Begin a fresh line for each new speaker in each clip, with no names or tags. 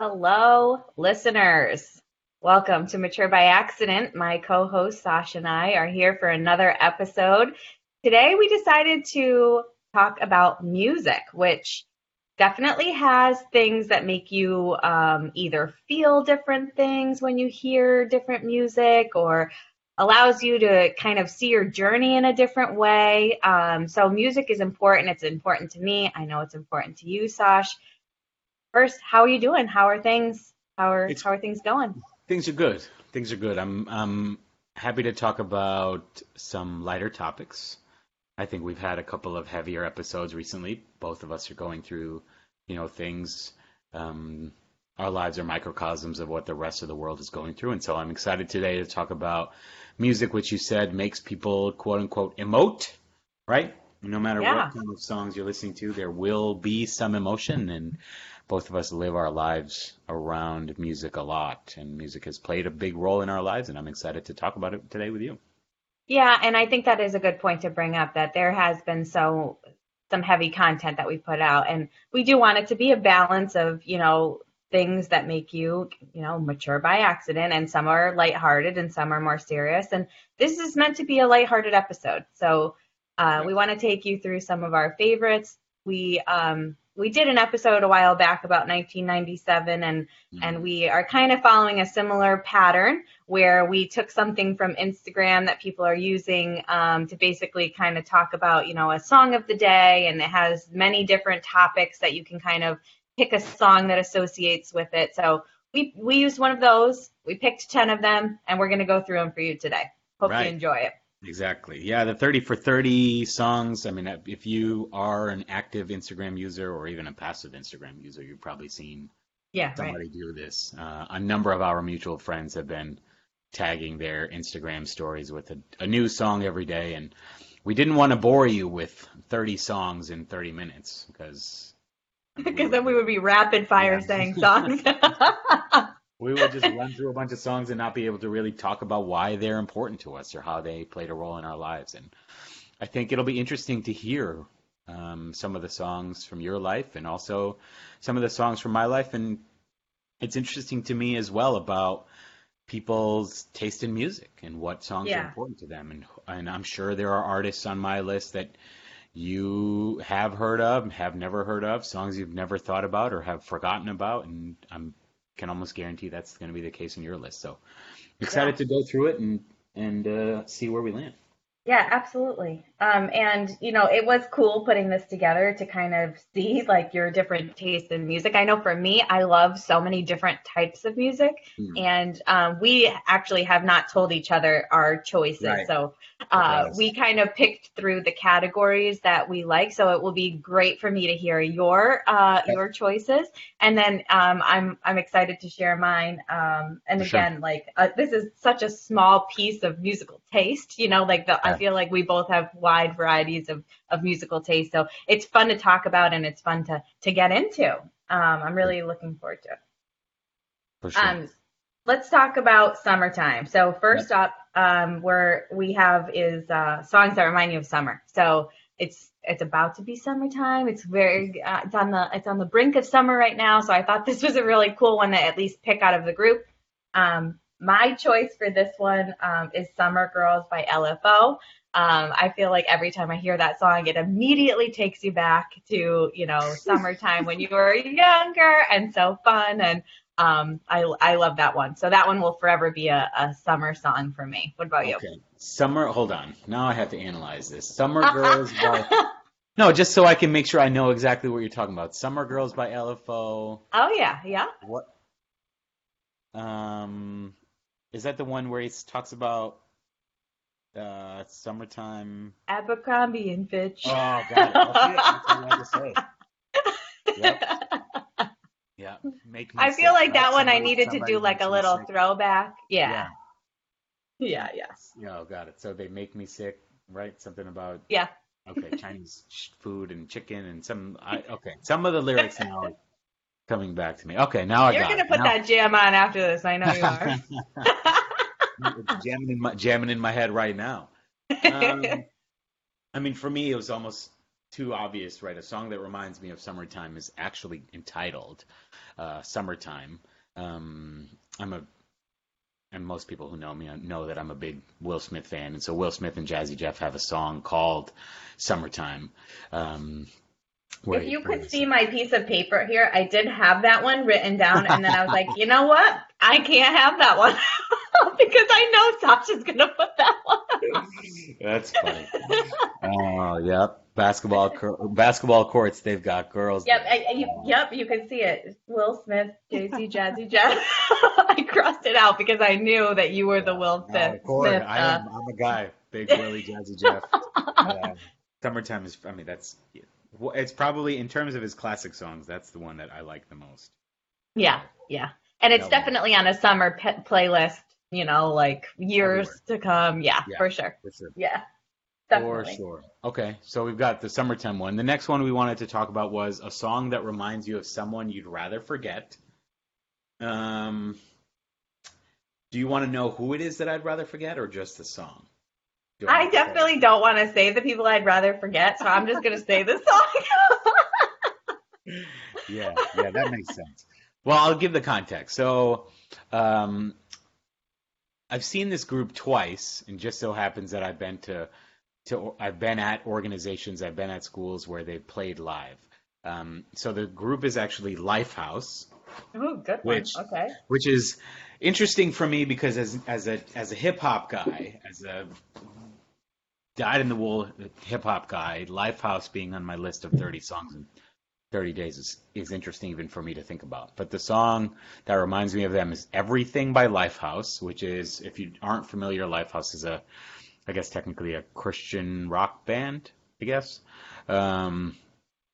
Hello, listeners. Welcome to Mature by Accident. My co host Sasha and I are here for another episode. Today, we decided to talk about music, which definitely has things that make you um, either feel different things when you hear different music or allows you to kind of see your journey in a different way. Um, so, music is important. It's important to me. I know it's important to you, Sash first, how are you doing? How are things? How are it's, how are things going?
Things are good. Things are good. I'm I'm happy to talk about some lighter topics. I think we've had a couple of heavier episodes recently. Both of us are going through, you know, things. Um, our lives are microcosms of what the rest of the world is going through, and so I'm excited today to talk about music, which you said makes people quote unquote emote, right? No matter yeah. what kind of songs you're listening to, there will be some emotion, and both of us live our lives around music a lot, and music has played a big role in our lives, and I'm excited to talk about it today with you.
Yeah, and I think that is a good point to bring up that there has been so some heavy content that we put out, and we do want it to be a balance of you know things that make you you know mature by accident, and some are lighthearted and some are more serious, and this is meant to be a lighthearted episode, so. Uh, we want to take you through some of our favorites. We um, we did an episode a while back about 1997 and mm-hmm. and we are kind of following a similar pattern where we took something from Instagram that people are using um, to basically kind of talk about you know a song of the day and it has many different topics that you can kind of pick a song that associates with it so we we used one of those we picked 10 of them and we're going to go through them for you today hope right. you enjoy it
Exactly. Yeah, the 30 for 30 songs. I mean, if you are an active Instagram user or even a passive Instagram user, you've probably seen
yeah,
somebody
right.
do this. Uh, a number of our mutual friends have been tagging their Instagram stories with a, a new song every day. And we didn't want to bore you with 30 songs in 30 minutes because.
Because then we would be rapid fire yeah. saying songs.
we would just run through a bunch of songs and not be able to really talk about why they're important to us or how they played a role in our lives. And I think it'll be interesting to hear um, some of the songs from your life and also some of the songs from my life. And it's interesting to me as well about people's taste in music and what songs yeah. are important to them. And and I'm sure there are artists on my list that you have heard of, have never heard of, songs you've never thought about or have forgotten about, and I'm can almost guarantee that's going to be the case in your list. So excited yeah. to go through it and and uh, see where we land.
Yeah, absolutely. Um, and you know, it was cool putting this together to kind of see like your different tastes in music. I know for me, I love so many different types of music, mm. and um, we actually have not told each other our choices. Right. So uh, we kind of picked through the categories that we like. So it will be great for me to hear your uh, your choices, and then um, I'm I'm excited to share mine. Um, and again, like uh, this is such a small piece of musical taste. You know, like the I feel like we both have wide varieties of, of musical taste. So it's fun to talk about and it's fun to, to get into. Um, I'm really looking forward to it.
For sure. Um,
let's talk about summertime. So first up, um, where we have is uh, songs that remind you of summer. So it's it's about to be summertime. It's very uh, it's on the it's on the brink of summer right now. So I thought this was a really cool one to at least pick out of the group. Um, my choice for this one um, is Summer Girls by LFO. Um, I feel like every time I hear that song, it immediately takes you back to, you know, summertime when you were younger and so fun. And um, I, I love that one. So that one will forever be a, a summer song for me. What about you? Okay.
Summer, hold on. Now I have to analyze this. Summer Girls by. No, just so I can make sure I know exactly what you're talking about. Summer Girls by LFO.
Oh, yeah. Yeah.
What? Um, is that the one where he talks about uh, summertime?
Abercrombie and Fitch.
Oh, got it. That's it. That's what I had to say. Yep. Yeah. Make me.
I feel like that one I needed to do like a little sick. throwback. Yeah. yeah. Yeah. Yes.
Yeah. Oh, got it. So they make me sick, right? Something about.
Yeah.
Okay, Chinese food and chicken and some. I, okay, some of the lyrics now coming back to me. Okay, now I
You're
got
gonna put
now...
that jam on after this. I know you are.
jamming in my jamming in my head right now. Um, I mean, for me, it was almost too obvious, right? A song that reminds me of summertime is actually entitled uh, "Summertime." Um, I'm a and most people who know me know that I'm a big Will Smith fan, and so Will Smith and Jazzy Jeff have a song called "Summertime." Um,
if you could see my piece of paper here, I did have that one written down, and then I was like, you know what? I can't have that one because I know Sasha's gonna put that one.
That's funny. oh, yep. Basketball, basketball courts. They've got girls.
Yep, I, you, yep. You can see it. Will Smith, JC, Jazzy, Jeff. I crossed it out because I knew that you were the Will Smith. Uh, of
course, Smith, I am. Uh, I'm a guy. Big Willie, Jazzy, Jeff. Uh, summertime is. I mean, that's. Well it's probably in terms of his classic songs. That's the one that I like the most.
Yeah, yeah, and it's definitely on a summer pe- playlist. You know, like years Everywhere. to come. Yeah, yeah, for sure. For sure. Yeah. Definitely.
For sure. Okay, so we've got the summertime one. The next one we wanted to talk about was a song that reminds you of someone you'd rather forget. Um, do you want to know who it is that I'd rather forget, or just the song?
I, definitely don't want to say the people I'd rather forget, so I'm just going to say the song.
yeah, yeah, that makes sense. Well, I'll give the context. So, um, I've seen this group twice, and just so happens that I've been to to I've been at organizations, I've been at schools where they've played live. Um, so the group is actually Lifehouse.
Oh, good which, one. Okay.
Which is interesting for me because as as a as a hip hop guy, as a dyed in the wool hip hop guy, Lifehouse being on my list of 30 songs in 30 days is, is interesting even for me to think about. But the song that reminds me of them is Everything by Lifehouse, which is, if you aren't familiar, Lifehouse is a I guess technically a Christian rock band, I guess. Um,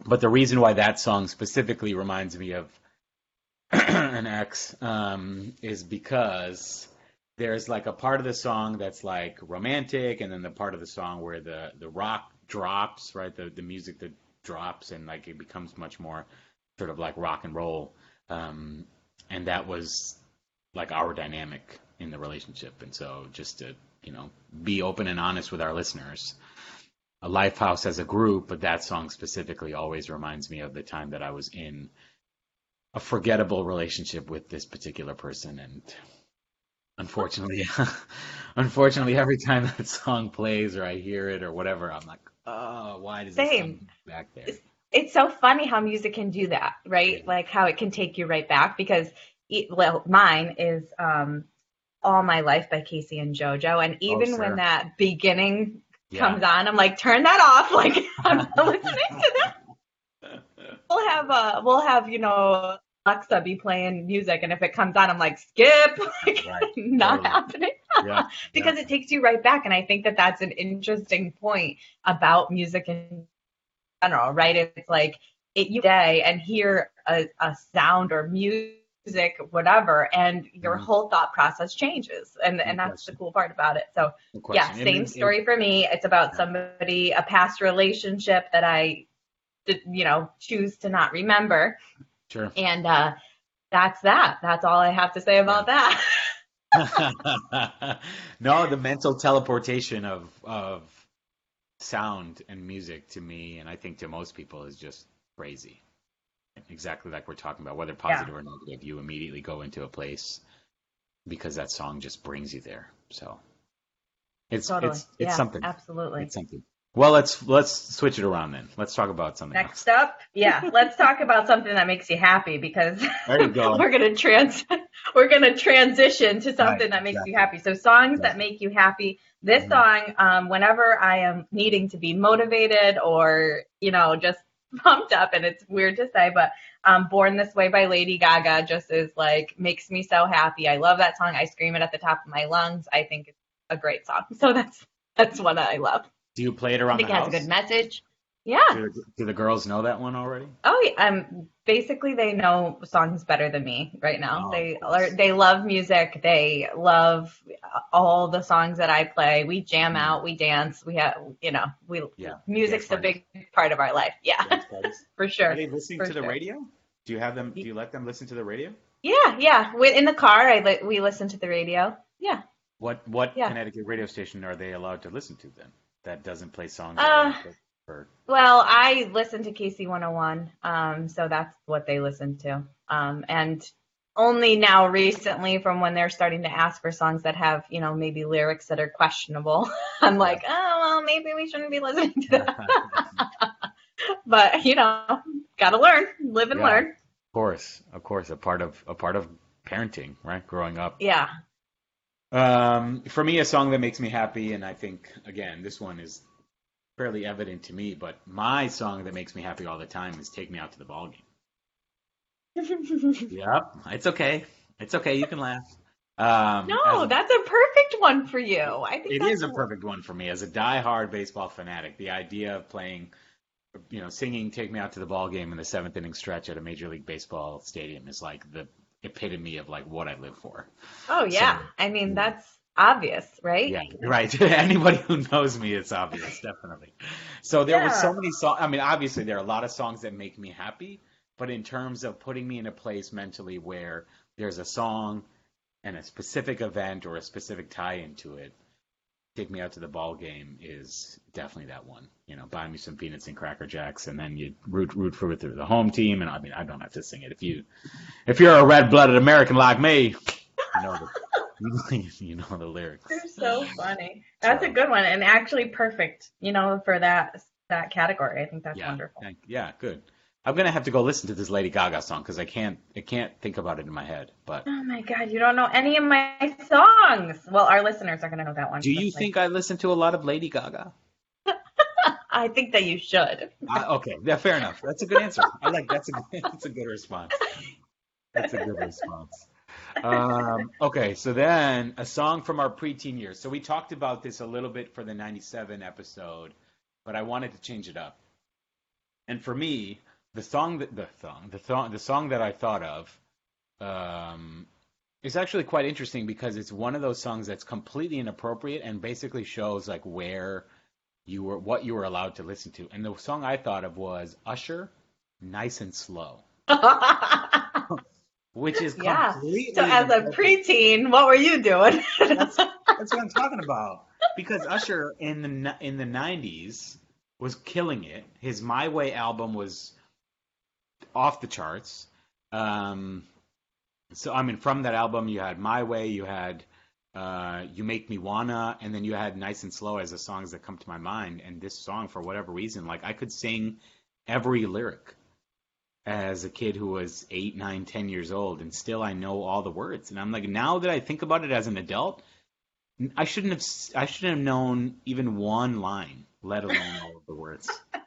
but the reason why that song specifically reminds me of an ex um, is because there's like a part of the song that's like romantic, and then the part of the song where the the rock drops, right? The the music that drops and like it becomes much more sort of like rock and roll. Um, and that was like our dynamic in the relationship, and so just to you know, be open and honest with our listeners. A Lifehouse as a group, but that song specifically always reminds me of the time that I was in a forgettable relationship with this particular person and unfortunately unfortunately every time that song plays or I hear it or whatever I'm like oh why does Same. back there
it's, it's, so funny how music can do that right yeah. like how it can take you right back because it, well mine is um all My Life by K-Ci and JoJo. And oh, even oh, when that beginning yeah. comes on, I'm like, turn that off. Like I'm not listening to that. We'll have uh we'll have, you know, Alexa be playing music and if it comes on I'm like skip like right. not totally. happening yeah. because yeah. it takes you right back and I think that that's an interesting point about music in general right it's like it you day and hear a, a sound or music whatever, and your mm-hmm. whole thought process changes. And and that's the cool part about it. So yeah, same story for me. It's about somebody, a past relationship that I did, you know, choose to not remember.
Sure.
And uh that's that. That's all I have to say about that.
no, the mental teleportation of of sound and music to me and I think to most people is just crazy exactly like we're talking about, whether positive yeah. or negative, you immediately go into a place because that song just brings you there. So it's totally. it's it's yeah, something.
Absolutely.
It's something. Well, let's let's switch it around then. Let's talk about something.
Next else. up, yeah, let's talk about something that makes you happy because
go.
we're gonna trans we're gonna transition to something right, that makes exactly. you happy. So songs that make you happy. This mm-hmm. song, um, whenever I am needing to be motivated or you know just pumped up and it's weird to say, but um, Born This Way by Lady Gaga just is like makes me so happy. I love that song. I scream it at the top of my lungs. I think it's a great song. So that's that's one I love.
Do you play it around the house?
I think
it
has a good message. Yeah.
Do, do, the girls know that one already?
Oh, yeah. Um, basically they know songs better than me right now. Oh, they are, they love music. They love all the songs that I play. We jam mm. out, we dance. We have, you know, we yeah. music's a big part of our life. Yeah, for sure.
Are they listening for to the radio? Do you have them? Do you let them listen to the radio?
Yeah, yeah. In the car, I li- we listen to the radio. Yeah.
What what yeah. Connecticut radio station are they allowed to listen to then? That doesn't play songs.
Uh,
Or
Well, I listen to KC 101, um, so that's what they listen to. Um, and only now recently from when they're starting to ask for songs that have, you know, maybe lyrics that are questionable. I'm like, oh, well, maybe we shouldn't be listening to that. but, you know, gotta learn, live and
Yeah.
learn.
Of course, of course, a part of a part of parenting, right? Growing up.
Yeah.
Um, for me, a song that makes me happy, and I think again, this one is fairly evident to me, but my song that makes me happy all the time is "Take Me Out to the Ball Game." Yep, it's okay. It's okay. You can laugh. Um,
no,
a-
that's a perfect one for you. I think
it is a perfect one for me as a die-hard baseball fanatic. The idea of playing, you know, singing "Take Me Out to the Ball Game" in the seventh inning stretch at a Major League Baseball stadium is like the epitome of like what I live for.
Oh yeah.
So-
I mean, that's obvious, right?
Yeah, right. Anybody who knows me, it's obvious, definitely. So there were so many songs. I mean, obviously there are a lot of songs that make me happy, but in terms of putting me in a place mentally where there's a song and a specific event or a specific tie into it, take me out to the ball game is definitely that one. You know, buy me some peanuts and cracker jacks, and then you root root for the, the home team. And I mean, I don't have to sing it if you if you're a red blooded American like me, you know the you know the lyrics.
They're so funny. That's a good one and actually perfect, you know, for that that category. I think that's
yeah,
wonderful.
thank- yeah, good. I'm gonna have to go listen to this Lady Gaga song because I can't I can't think about it in my head. But
Oh my god, you don't know any of my songs. Well, our listeners are going to know that one.
do you think I listen to a lot of Lady Gaga?
I think that you should.
I, okay, yeah, fair enough. That's a good answer. I like that's a that's a good response. That's a good response. Um, okay, so then a song from our preteen years. So we talked about this a little bit for the '97 episode, but I wanted to change it up. And for me, the song that the song the song the song that I thought of um, is actually quite interesting because it's one of those songs that's completely inappropriate and basically shows like where you were what you were allowed to listen to. And the song I thought of was Usher, "Nice and Slow," which is
Yeah. so as a preteen, what were you doing?
That's, that's what I'm talking about. Because Usher in the in the '90s was killing it. His My Way album was off the charts. Um, so I mean, from that album, you had My Way, you had uh, You Make Me Wanna, and then you had Nice and Slow as the songs that come to my mind. And this song, for whatever reason, like I could sing every lyric as a kid who was eight, nine, ten years old, and still I know all the words. And I'm like, now that I think about it as an adult, I shouldn't have. I shouldn't have known even one line, let alone all of the words.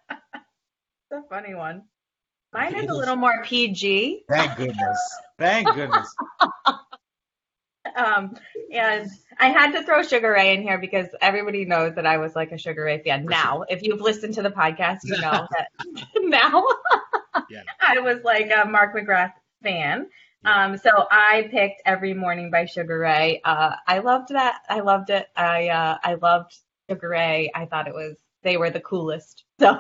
It's a funny one. Mine is a little more PG.
Thank goodness. Thank goodness.
Um, and I had to throw Sugar Ray in here because everybody knows that I was like a Sugar Ray fan.
For
Now, if you've listened to the podcast, you know that now
Yeah.
I was like a Mark McGrath fan. Um, so I picked Every Morning by Sugar Ray. Uh, I loved that. I loved it. I uh, I loved Sugar Ray. I thought it was they were the coolest. So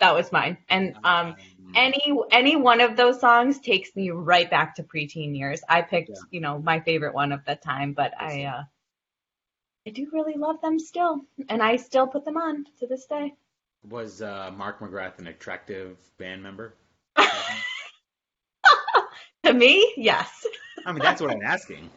that was mine. And um, any any one of those songs takes me right back to preteen years. I picked,
Yeah.
you know, my favorite one of the time, but I uh I do really love them still, and I still put them on to this day.
was uh, Mark McGrath an attractive band member?
To me, yes.
I mean, that's what I'm asking,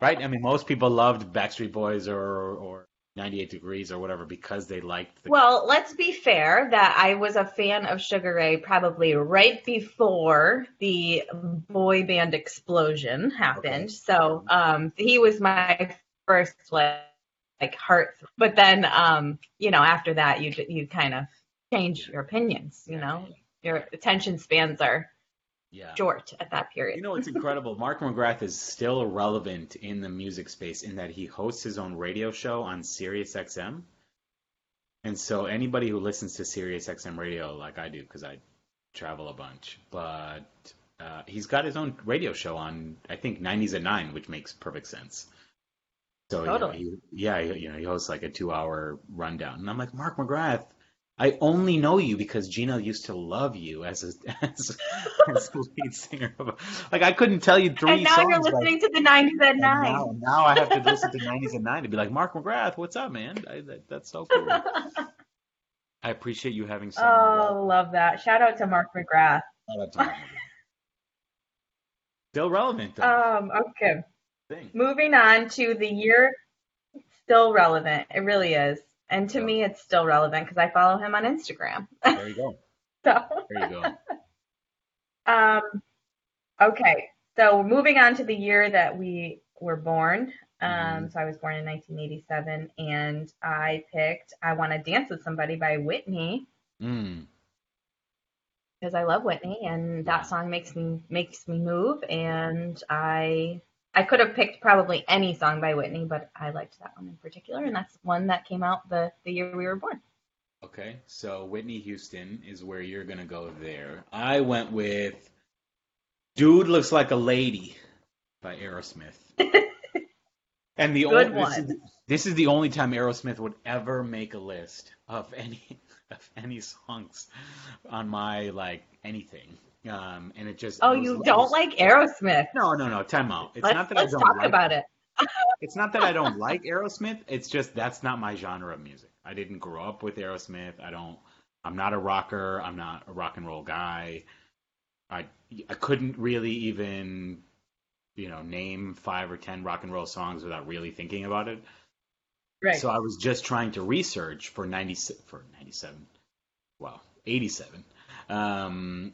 right? I mean, most people loved Backstreet Boys or or 98 Degrees or whatever because they liked the.
Well, let's be fair that I was a fan of Sugar Ray probably right before the boy band explosion happened.
Okay.
So um, he was my first like, like heart. But then um, you know after that you you kind of change your opinions. You know your attention spans are
yeah.
short at that period.
You know it's incredible? Mark McGrath is still relevant in the music space in that he hosts his own radio show on Sirius XM. And so anybody who listens to Sirius XM radio, like I do, because I travel a bunch, but uh, he's got his own radio show on, I think, 90s at 9, which makes perfect sense. So you know,
Totally.
he, yeah, he- you know, he hosts like a two-hour rundown, and I'm like, Mark McGrath, I only know you because Gina used to love you as a as, as the lead singer. Of, like I couldn't tell you three
and now
songs.
you're listening to the 90s at
and
9.
Now, now I have to listen to 90s and 9 to be like, Mark McGrath, what's up, man? I, that, that's so cool. I appreciate you having some.
Oh, love that. Shout out to Mark McGrath.
Still relevant though.
Um, okay.
Thing.
Moving on to the year, still relevant. It really is. And to me, it's still relevant because I follow him on Instagram.
There you go.
so,
There you go.
um, okay. So moving on to the year that we were born. Um,
Mhm.
so I was born in 1987, and I picked "I Want to Dance with Somebody" by Whitney
Mm.
because I love Whitney, and that song makes me makes me move. And I I could have picked probably any song by Whitney, but I liked that one in particular, and that's one that came out the the year we were born.
Okay, so Whitney Houston is where you're gonna go there. I went with "Dude Looks Like a Lady" by Aerosmith. And the
Good
only, this, is, this is the only time Aerosmith would ever make a list of any of any songs on my like anything. Um, and it just
Oh,
it was-
you
it
don't
was-
like Aerosmith?
No, no, no. Time out. It's
let's
not that I don't
talk
like
about it.
it's not that I don't like Aerosmith. It's just that's not my genre of music. I didn't grow up with Aerosmith. I don't. I'm not a rocker. I'm not a rock and roll guy. I I couldn't really even you know name five or ten rock and roll songs without really thinking about it.
Right.
So I was just trying to research for 90 for 97. Wow, 87. Um,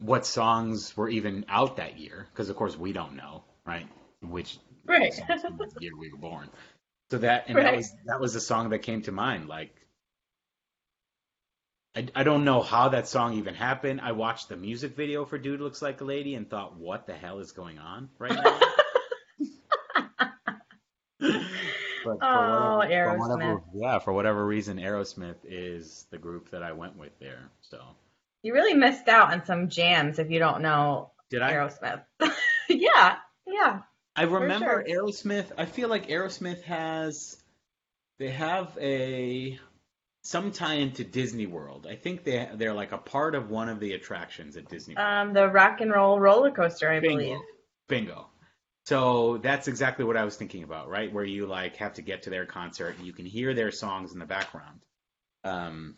what songs were even out that year? Because of course we don't know, right? Which
Right.
year we were born. So that and that was that was the song that came to mind. Like, I I don't know how that song even happened. I watched the music video for "Dude Looks Like a Lady" and thought, what the hell is going on right now? But
Oh,
whatever, for whatever-
Aerosmith.
yeah, for whatever reason, Aerosmith is the group that I went with there. So
You really missed out on some jams if you don't know
did I?
Aerosmith. yeah, yeah.
I remember
sure.
Aerosmith. I feel like Aerosmith has they have a some tie into Disney World. I think they they're like a part of one of the attractions at Disney World.
Um, the rock and roll roller coaster, I believe.
Bingo. Bingo. So that's exactly what I was thinking about, right? Where you like have to get to their concert and you can hear their songs in the background. Um,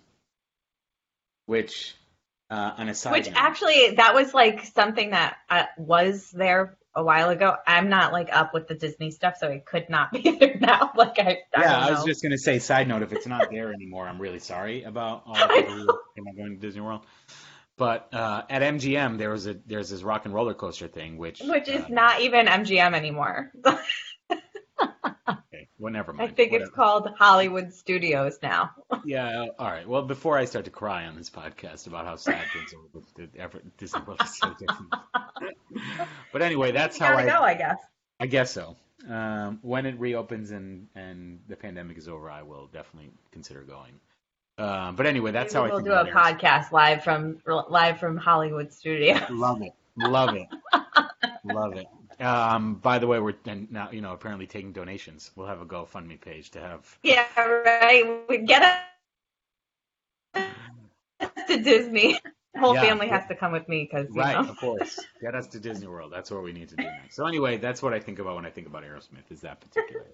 which, uh, on a side
Which
note,
actually, that was like something that uh, was there a while ago. I'm not like up with the Disney stuff, so it could not be there now. Like I, I
yeah, I was just gonna say, side note, if it's not there anymore, I'm really sorry about all the people who are going to Disney World. But uh, at MGM, there was a there's this rock and roller coaster thing, which
Which is
uh,
not even MGM anymore.
well, never
I
mind.
think it's called Hollywood Studios now.
Yeah, all right. Well, before I start to cry on this podcast about how sad things are with Disney World is so different. but anyway, that's how I
go, I guess.
I guess so. Um, when it reopens and and the pandemic is over, I will definitely consider going. Um, but anyway, that's
Maybe
how I
we'll do a podcast live from live from Hollywood Studios.
Love it. Love it. Love it. Um, by the way, we're now you know apparently taking donations. We'll have a GoFundMe page to have.
Yeah, right. We get us to Disney. The whole
Yeah.
family has to come with me because
Right,
know.
of course. Get us to Disney World. That's what we need to do next. So anyway, that's what I think about when I think about Aerosmith. Is that particular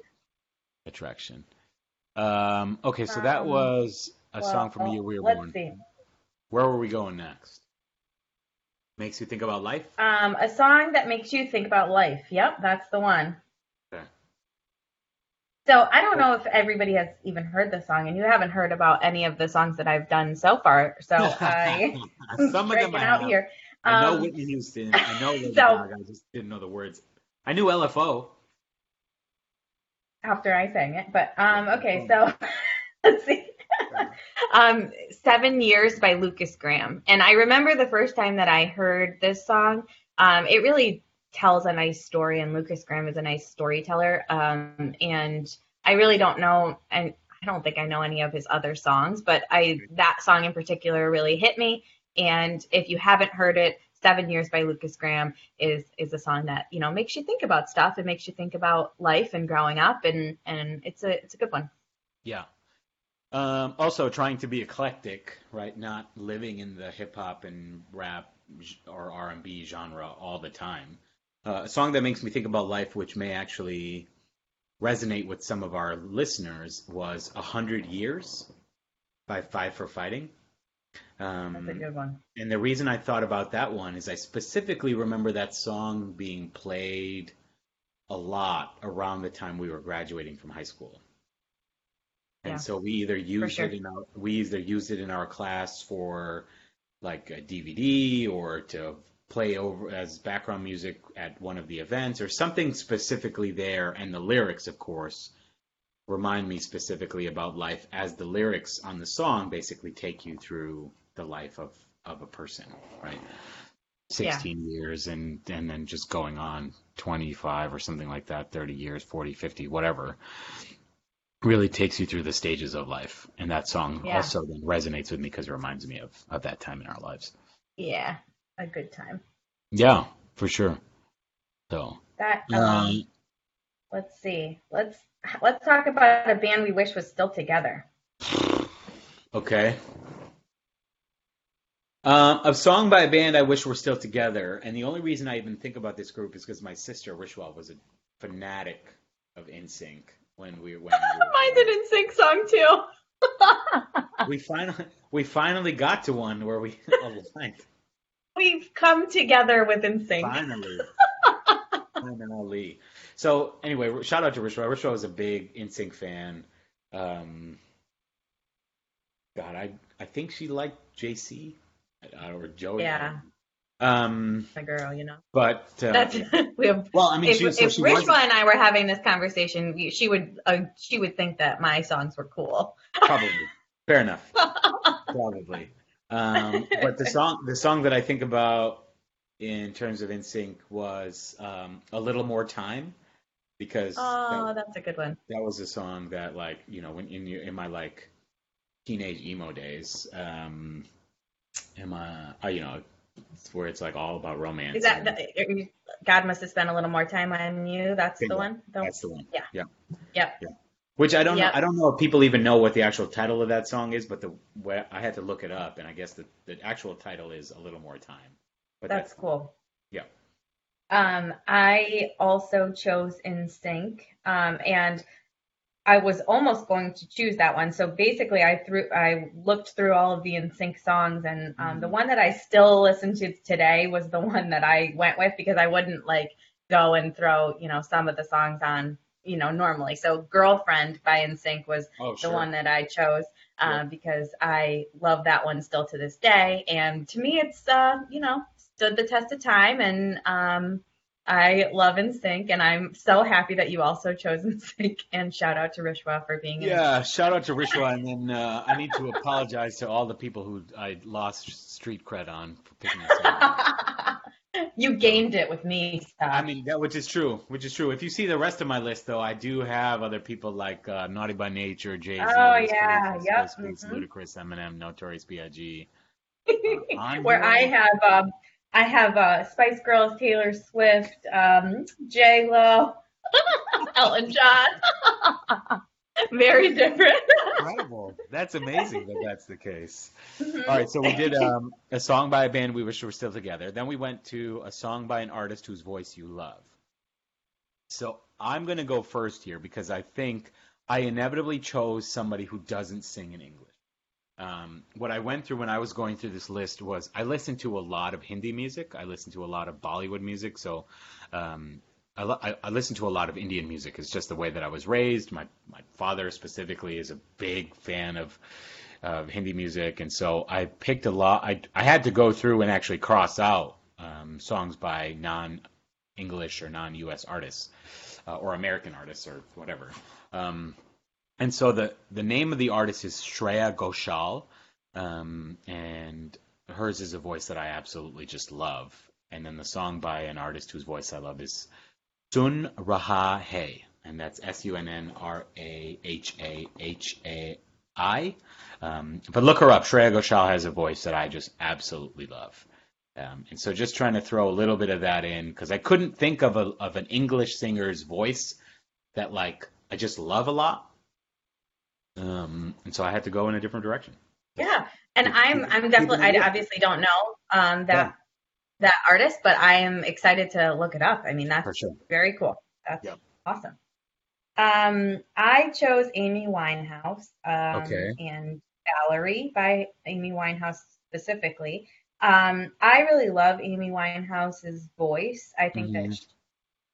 attraction? Um, okay, so that
Um,
was a
Well,
song from the year we were
let's
born.
see.
Where were we going next? Makes you think about life.
Um, a song that makes you think about life. Yep, that's the one.
Okay.
So I don't know if everybody has even heard the song, and you haven't heard about any of the songs that I've done so far. So I
Some of them I
out
have.
here.
I know
Um,
Whitney Houston. I know Lady
so-
Gaga. I just didn't know the words. I knew LFO.
after I sang it, but um, okay. So let's see. Um, Seven Years by Lukas Graham. And I remember the first time that I heard this song, um, it really tells a nice story, and Lukas Graham is a nice storyteller. Um, and I really don't know, and I don't think I know any of his other songs, but I that song in particular really hit me. And if you haven't heard it, Seven Years by Lukas Graham is is a song that you know makes you think about stuff. It makes you think about life and growing up, and and it's a it's a good one.
Yeah. Um, also, trying to be eclectic, right? Not living in the hip hop and rap or R and B genre all the time. Uh, a song that makes me think about life, which may actually resonate with some of our listeners, was "A Hundred Years" by Five for Fighting. Um,
That's a good one.
and the reason I thought about that one is I specifically remember that song being played a lot around the time we were graduating from high school. And
Yeah.
so we either use
sure.
it in our we either used it in our class for like a DVD or to play over as background music at one of the events or something specifically there and the lyrics of course remind me specifically about life as the lyrics on the song basically take you through the life of of a person right 16 years and and then just going on 25 or something like that 30 years 40 50 whatever really takes you through the stages of life and that song
Yeah.
also then resonates with me because it reminds me of of that time in our lives
Yeah, a good time.
yeah for sure so
That um,
um,
let's see. Let's let's talk about a band we wish was still together.
Okay. Um, a song by a band I wish were still together, and the only reason I even think about this group is because my sister Rishwell was a fanatic of NSYNC when we when we were-
Mine's an NSYNC song too.
we finally we finally got to one where we aligned.
We've come together with NSYNC.
Finally. Finally. So anyway, shout out to Rishwell. Rishwell was a big NSYNC fan. Um, God, I I think she liked JC uh, or Joey.
Yeah.
Um,
The girl, you know.
but uh,
That's we have.
well, I mean,
If,
she, so
if
she
Rishma and I were having this conversation, she would uh, she would think that my songs were cool.
probably fair enough. Probably. Um, but the song the song that I think about in terms of NSYNC was um, a little more time because
Oh,
that,
that's a good one.
that was a song that like you know when in in my like teenage emo days um am I uh, you know it's where it's like all about romance
Is that the, God must have spent a little more time on you? That's the one. The-
that's the one
Yeah.
yeah
Yep.
which I don't
Yep.
know I don't know if people even know what the actual title of that song is but the I had to look it up and I guess the, the actual title is a little more time but
That's cool.
yeah
Um, I also chose NSYNC, um, and I was almost going to choose that one. So basically, I threw, I looked through all of the NSYNC songs, and um, the
Mhm.
one that I still listen to today was the one that I went with because I wouldn't like go and throw, you know, some of the songs on, you know, normally. So "Girlfriend" by NSYNC was
oh
the one that I chose um,
Yeah.
because I love that one still to this day. And to me, it's uh, you know stood the test of time, and um, I love NSYNC, and I'm so happy that you also chose NSYNC. And shout out to Rishwa for being in.
Yeah, shout out to Rishwa, and then uh, I need to apologize to all the people who I lost street cred on for picking this song.
you gained it with me. Steph.
I mean, that which is true, which is true. If you see the rest of my list, though, I do have other people like uh, Naughty by Nature, Jay Z,
Oh, yeah, yep, mhm.
Ludacris, Eminem, Notorious B.I.G.
where I have um, I have uh, Spice Girls, Taylor Swift, um, J Lo, Elton John. Very different.
Incredible. That's amazing that that's the case.
Mhm.
All right, so we did um, a song by a band we wish were still together. Then we went to a song by an artist whose voice you love. So I'm going to go first here because I think I inevitably chose somebody who doesn't sing in English. Um, what I went through when I was going through this list was I listened to a lot of Hindi music. I listened to a lot of Bollywood music. So um, I, I, I listen to a lot of Indian music. It's just the way that I was raised. My my father specifically is a big fan of of Hindi music, and so I picked a lot. I I had to go through and actually cross out um, songs by non-English or non-U.S. artists uh, or American artists or whatever. Um, and so the the name of the artist is Shreya Ghoshal, um, and hers is a voice that I absolutely just love. And then the song by an artist whose voice I love is Sun Raha Hai, and that's S U N N R A H A H A I. Um, but look her up. Shreya Ghoshal has a voice that I just absolutely love. Um, and so just trying to throw a little bit of that in because I couldn't think of a of an English singer's voice that like I just love a lot. Um, and so I had to go in a different direction.
Yeah, and I'm I'm definitely I obviously don't know um, that
Yeah.
that artist, but I am excited to look it up. I mean, that's
sure.
very cool. That's
Yep.
awesome. Um, I chose Amy Winehouse. Um,
Okay.
And Valerie by Amy Winehouse specifically. Um, I really love Amy Winehouse's voice. I think
Mhm.
that she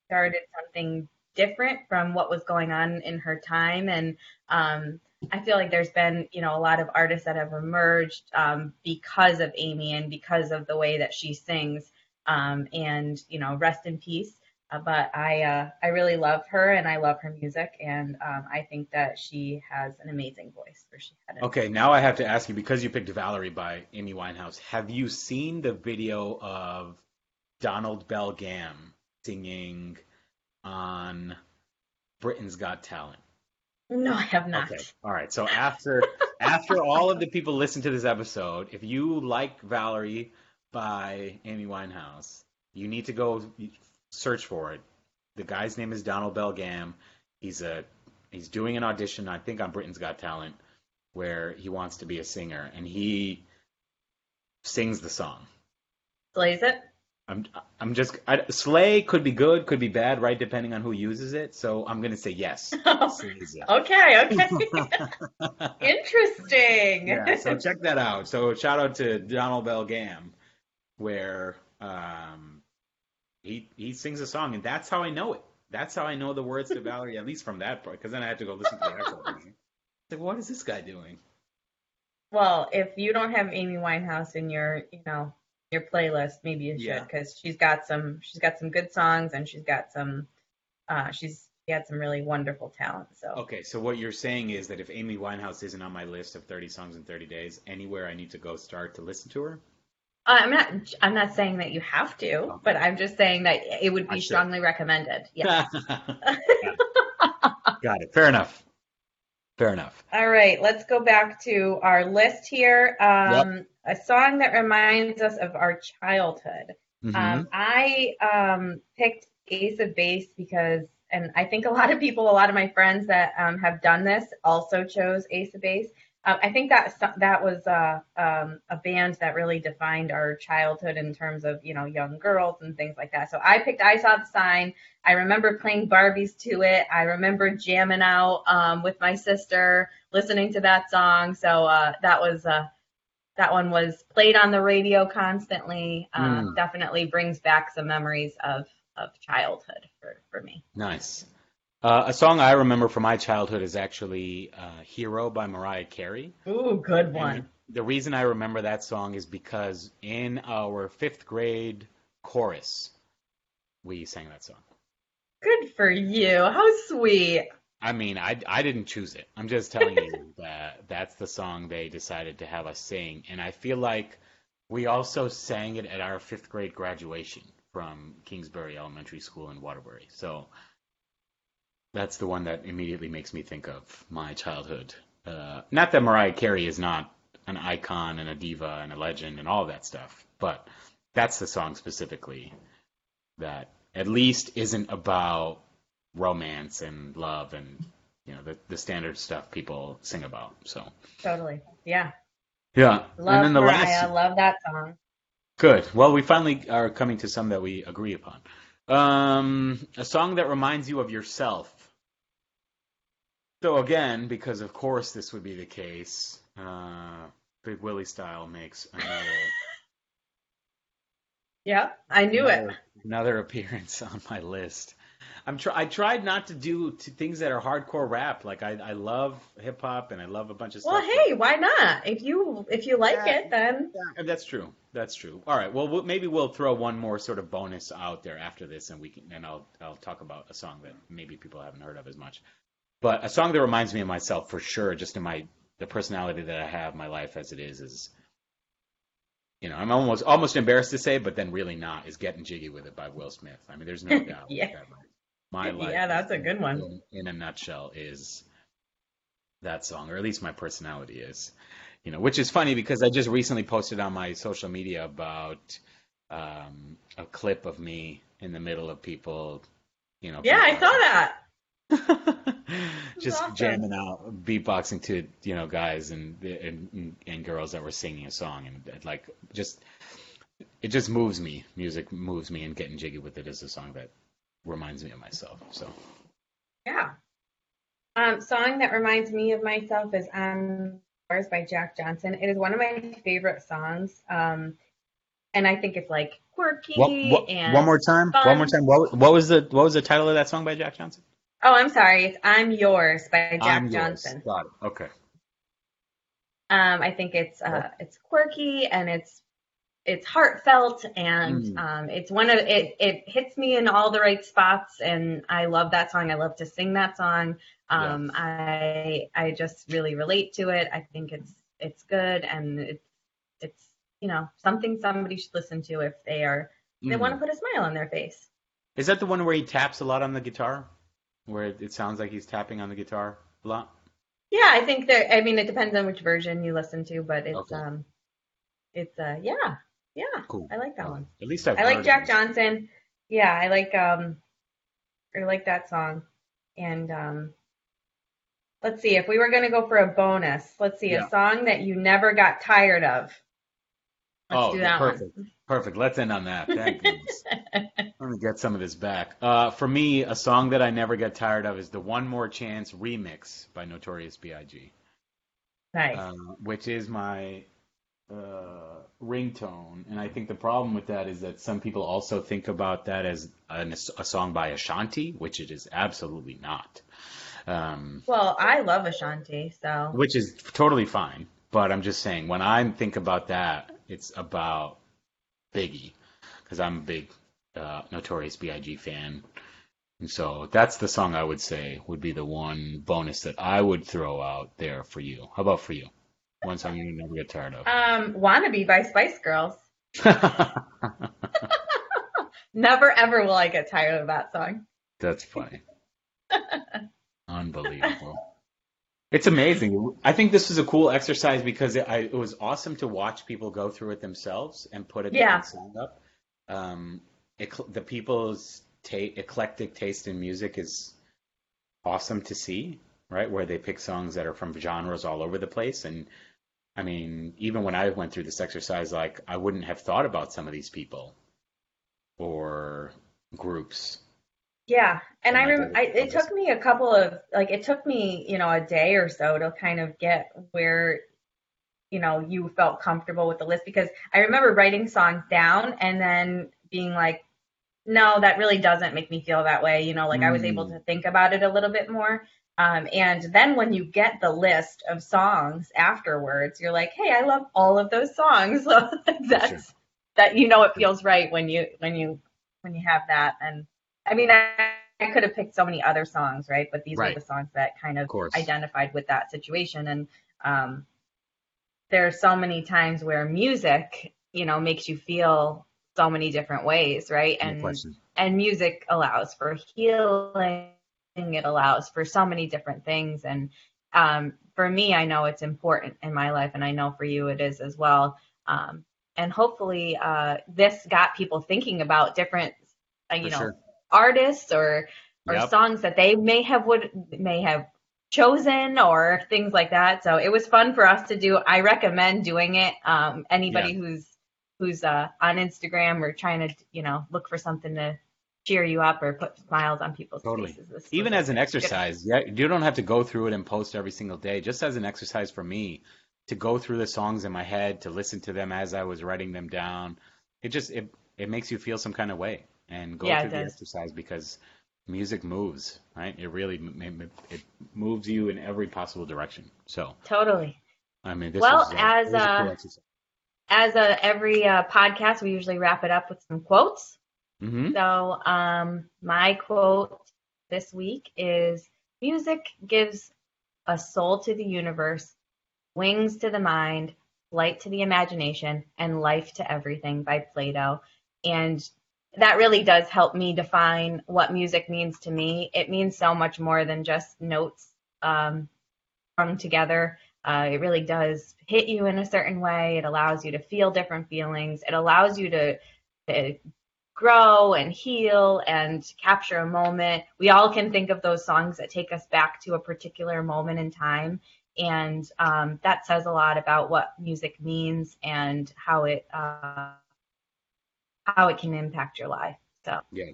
started something different from what was going on in her time, and um, I feel like there's been, you know, a lot of artists that have emerged um, because of Amy and because of the way that she sings. Um, and you know, rest in peace. Uh, but I, uh, I really love her and I love her music, and um, I think that she has an amazing voice. Or she had
Okay, now I have to ask you because you picked Valerie by Amy Winehouse. Have you seen the video of Donald Bell Gam singing on Britain's Got Talent?
No, I have not.
Okay. All right. So after after all of the people listen to this episode, if you like Valerie by Amy Winehouse, you need to go search for it. The guy's name is Donald Bell Gam. He's a he's doing an audition, I think on Britain's Got Talent, where he wants to be a singer, and he sings the song.
Plays it.
I'm I'm just I, Slay could be good, could be bad, right? Depending on who uses it. So I'm gonna say yes.
Okay, okay. Interesting.
yeah, so check that out. So shout out to Donald Bell Gam, where um, he he sings a song, and that's how I know it. That's how I know the words to Valerie, at least from that part, because then I had to go listen to the actual thing. Like, what is this guy doing?
Well, if you don't have Amy Winehouse in your, you know, your playlist, maybe you
Yeah.
should because she's got some, she's got some good songs and she's got some, uh, she's she had some really wonderful talent. So
Okay, so what you're saying is that if Amy Winehouse isn't on my list of 30 songs in 30 days, anywhere I need to go start to listen to her?
uh, I'm not, I'm not saying that you have to,
Okay.
but I'm just saying that it would be strongly recommended. Yeah.
Got it. Fair enough. Fair enough.
All right, let's go back to our list here. Um, A song that reminds us of our childhood.
Mhm.
Um, I um, picked Ace of Base because, and I think a lot of people, a lot of my friends that um, have done this also chose Ace of Base. Um, I think that that was uh, um, a band that really defined our childhood in terms of you know young girls and things like that. So I picked I Saw the Sign. I remember playing Barbies to it. I remember jamming out um, with my sister, listening to that song. So uh, that was uh, that one was played on the radio constantly. Uh,
Mm.
Definitely brings back some memories of of childhood for for me.
Nice. Uh, a song I remember from my childhood is actually uh, Hero by Mariah Carey.
Ooh, good
And the reason I remember that song is because in our fifth grade chorus, we sang that song.
Good for you. How sweet.
I mean, I, I didn't choose it. I'm just telling you that that's the song they decided to have us sing. And I feel like we also sang it at our fifth grade graduation from Kingsbury Elementary School in Waterbury. So that's the one that immediately makes me think of my childhood. Uh, not that Mariah Carey is not an icon and a diva and a legend and all that stuff, but that's the song specifically that at least isn't about romance and love and you know the the standard stuff people sing about. So
Totally. Yeah.
yeah,
Love
and then the
Mariah.
last
Love that song.
good. Well, we finally are coming to some that we agree upon. Um, a song that reminds you of yourself. So again, because of course this would be the case, uh, Big Willie Style makes another
Yep. I knew it.
another, another appearance on my list. I'm try I tried not to do t- things that are hardcore rap. Like I, I love hip hop and I love a bunch of
Well,
stuff.
Well, hey, why not? If you if you like
Yeah.
it, then
Yeah, that's true. That's true. All right. Well, we'll, maybe we'll throw one more sort of bonus out there after this, and we can, and I'll I'll talk about a song that maybe people haven't heard of as much. But a song that reminds me of myself for sure, just in my the personality that I have, my life as it is, is you know I'm almost almost embarrassed to say, but then really not. Is "Getting Jiggy with It" by Will Smith. I mean, there's no doubt.
Yeah.
My life.
yeah, that's a good one.
in, in a nutshell is that song, or at least my personality is. You know, which is funny because I just recently posted on my social media about um, a clip of me in the middle of people. You know.
Yeah, I saw that.
just
awesome.
jamming out, beatboxing to you know guys and, and and girls that were singing a song, and like just it just moves me. Music moves me, and getting jiggy with it is a song that reminds me of myself. So.
Yeah. Um, song that reminds me of myself is "I'm Yours by Jack Johnson. It is one of my favorite songs. Um, and I think it's like quirky
What, what,
and
one more time.
fun.
One more time. What, what was the what was the title of that song by Jack Johnson?
Oh, I'm sorry. It's I'm Yours by Jack
I'm Yours.
Johnson.
Got it. Okay.
Um, I think it's uh, it's quirky and it's it's heartfelt and
Mm.
um, it's one of it. It hits me in all the right spots, and I love that song. I love to sing that song. Um, I I just really relate to it. I think it's it's good and it's it's you know something somebody should listen to if they are they
Mhm.
want to put a smile on their face.
Is that the one where he taps a lot on the guitar? Where it, it sounds like he's tapping on the guitar a lot?
Yeah, I think there. I mean, it depends on which version you listen to, but it's
Okay.
um, it's uh, yeah, yeah.
Cool.
I like that one.
At least I've
I like Jack. Johnson. Yeah, I like um I like that song. And um let's see, if we were gonna go for a bonus, let's see,
Yeah.
a song that you never got tired of. Let's
oh,
do
yeah,
that
perfect. Perfect. Let's end on that. Thank goodness. Let me get some of this back. Uh, for me, a song that I never get tired of is the One More Chance remix by Notorious B.I.G.,
Nice.
uh, which is my uh, ringtone. And I think the problem with that is that some people also think about that as an, a song by Ashanti, which it is absolutely not. Um,
well, I love Ashanti, so
which is totally fine. But I'm just saying, when I think about that, it's about Biggie, because I'm a big uh, Notorious B.I.G. fan. And so that's the song I would say would be the one bonus that I would throw out there for you. How about for you? One song you never get tired of.
um Wannabe by Spice Girls. Never ever will I get tired of that song.
That's funny. Unbelievable. It's amazing. I think this was a cool exercise because it, I, it was awesome to watch people go through it themselves and put a different
Yeah.
song up. Um, ec- the people's ta- eclectic taste in music is awesome to see, right? Where they pick songs that are from genres all over the place. And I mean, even when I went through this exercise, like I wouldn't have thought about some of these people or groups.
Yeah, and I
remember
rem-
God,
I,
it's
it took me a couple of like it took me you know a day or so to kind of get where you know you felt comfortable with the list because I remember writing songs down and then being like, no, that really doesn't make me feel that way. You know, like I was able
Mm.
to think about it a little bit more. Um, and then when you get the list of songs afterwards, you're like, hey, I love all of those songs. So that's that you know it feels right when you when you when you have that and I mean, I, I could have picked so many other songs, right? But these
Right.
were the songs that kind of,
Of
identified with that situation. And um, there are so many times where music, you know, makes you feel so many different ways, right?
No
And
question.
and music allows for healing. It allows for so many different things. And um, for me, I know it's important in my life, and I know for you it is as well. Um, and hopefully, uh, this got people thinking about different, uh, you
For
know,
sure.
artists or or
Yep.
songs that they may have would may have chosen or things like that. So it was fun for us to do. I recommend doing it. Um, anybody who's who's uh, on Instagram or trying to you know look for something to cheer you up or put smiles on people's
Totally.
faces.
Even as an exercise, yeah, you don't have to go through it and post every single day. Just as an exercise for me, to go through the songs in my head, to listen to them as I was writing them down, it just it it makes you feel some kind of way and go
Yeah,
through the exercise because music moves, right? It really it moves you in every possible direction. So,
Totally.
I mean, this
Well,
uh,
as,
a cool
uh. As uh, every uh, podcast, we usually wrap it up with some quotes.
Hmm
So, um, my quote this week is Music gives a soul to the universe, wings to the mind, light to the imagination, and life to everything by Plato. And that really does help me define what music means to me. It means so much more than just notes um, strung together. Uh, it really does hit you in a certain way. It allows you to feel different feelings. It allows you to, to grow and heal and capture a moment. We all can think of those songs that take us back to a particular moment in time. And um, that says a lot about what music means and how it uh, how it can impact your life. So
Yeah.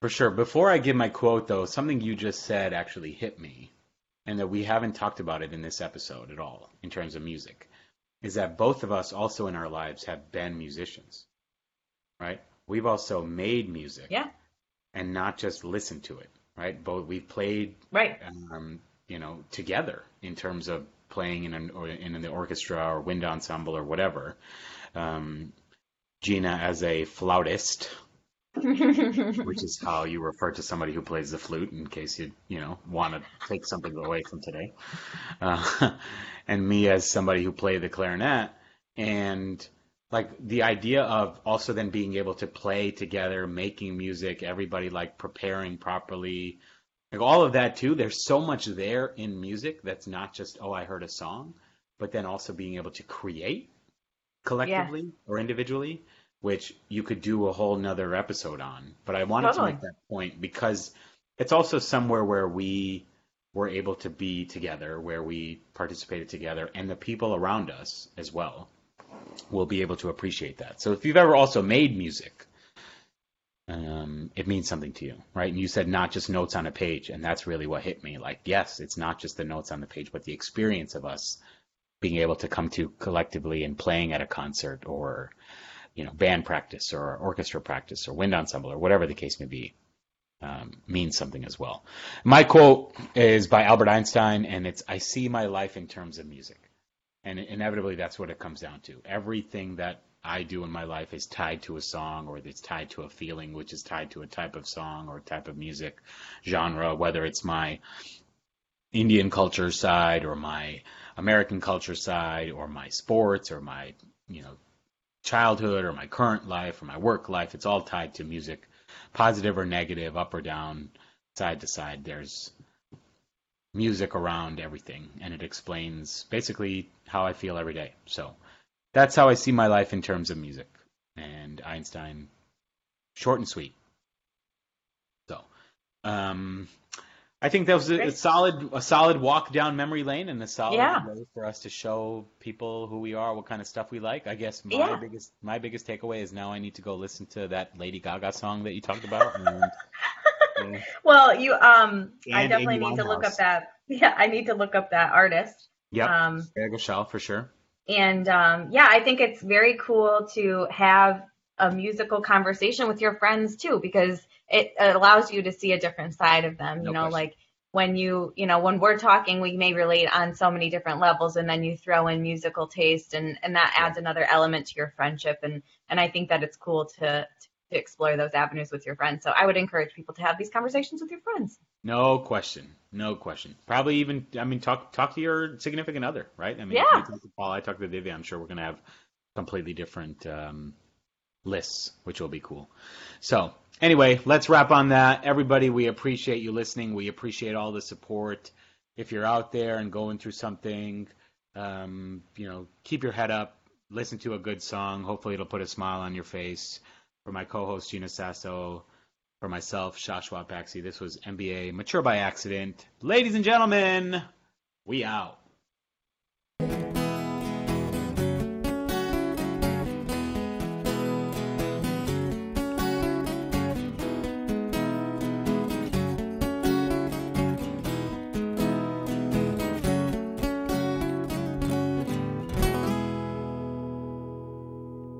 For sure. Before I give my quote, though, something you just said actually hit me. and that we haven't talked about it in this episode at all in terms of music, is that both of us also in our lives have been musicians, right? We've also made music,
yeah,
and not just listened to it, right? Both we've played,
right,
um, you know, together in terms of playing in an or in the orchestra or wind ensemble or whatever. Um, Gina as a flautist, which is how you refer to somebody who plays the flute in case you you know want to take something away from today. Uh, and me as somebody who played the clarinet. And like the idea of also then being able to play together making music everybody like preparing properly like all of that too there's so much there in music that's not just oh i heard a song but then also being able to create collectively or individually which you could do a whole nother episode on. But I wanted totally. to make that point because it's also somewhere where we were able to be together, where we participated together, and the people around us as well will be able to appreciate that. So if you've ever also made music, um, it means something to you, right? And you said not just notes on a page, and that's really what hit me. Like, yes, it's not just the notes on the page, but the experience of us being able to come to collectively and playing at a concert or you know, band practice or orchestra practice or wind ensemble or whatever the case may be, um, means something as well. My quote is by Albert Einstein, and it's I see my life in terms of music. And inevitably, that's what it comes down to. Everything that I do in my life is tied to a song or it's tied to a feeling, which is tied to a type of song or type of music genre, whether it's my Indian culture side or my American culture side or my sports or my, you know, childhood or my current life or my work life. It's all tied to music, positive or negative, up or down, side to side. There's music around everything, and it explains basically how I feel every day. So that's how I see my life in terms of music. And Einstein, short and sweet. So, um, I think that was a, a, solid a solid walk down memory lane and a solid yeah. way for us to show people who we are, what kind of stuff we like. I guess my yeah. biggest my biggest takeaway is now I need to go listen to that Lady Gaga song that you talked about.
And, well, you um, I definitely Amy need to look up that. Yeah, I need to look up that artist.
Yeah, um, for sure.
And um, yeah, I think it's very cool to have a musical conversation with your friends too, because it, it allows you to see a different side of them. You no know, question. like when you you know when we're talking we may relate on so many different levels and then you throw in musical taste and and that adds another element to your friendship and and i think that it's cool to to explore those avenues with your friends so i would encourage people to have these conversations with your friends
no question no question probably even i mean talk talk to your significant other right i mean
yeah.
talk to paul i talk to Divya, i'm sure we're going to have completely different um, lists which will be cool so anyway, let's wrap on that. Everybody, we appreciate you listening. We appreciate all the support. If you're out there and going through something, um, you know, keep your head up. Listen to a good song. Hopefully, it'll put a smile on your face for my co-host Gina Sasso, for myself Shashwat Baxi. This was NBA Mature by Accident. Ladies and gentlemen, we out.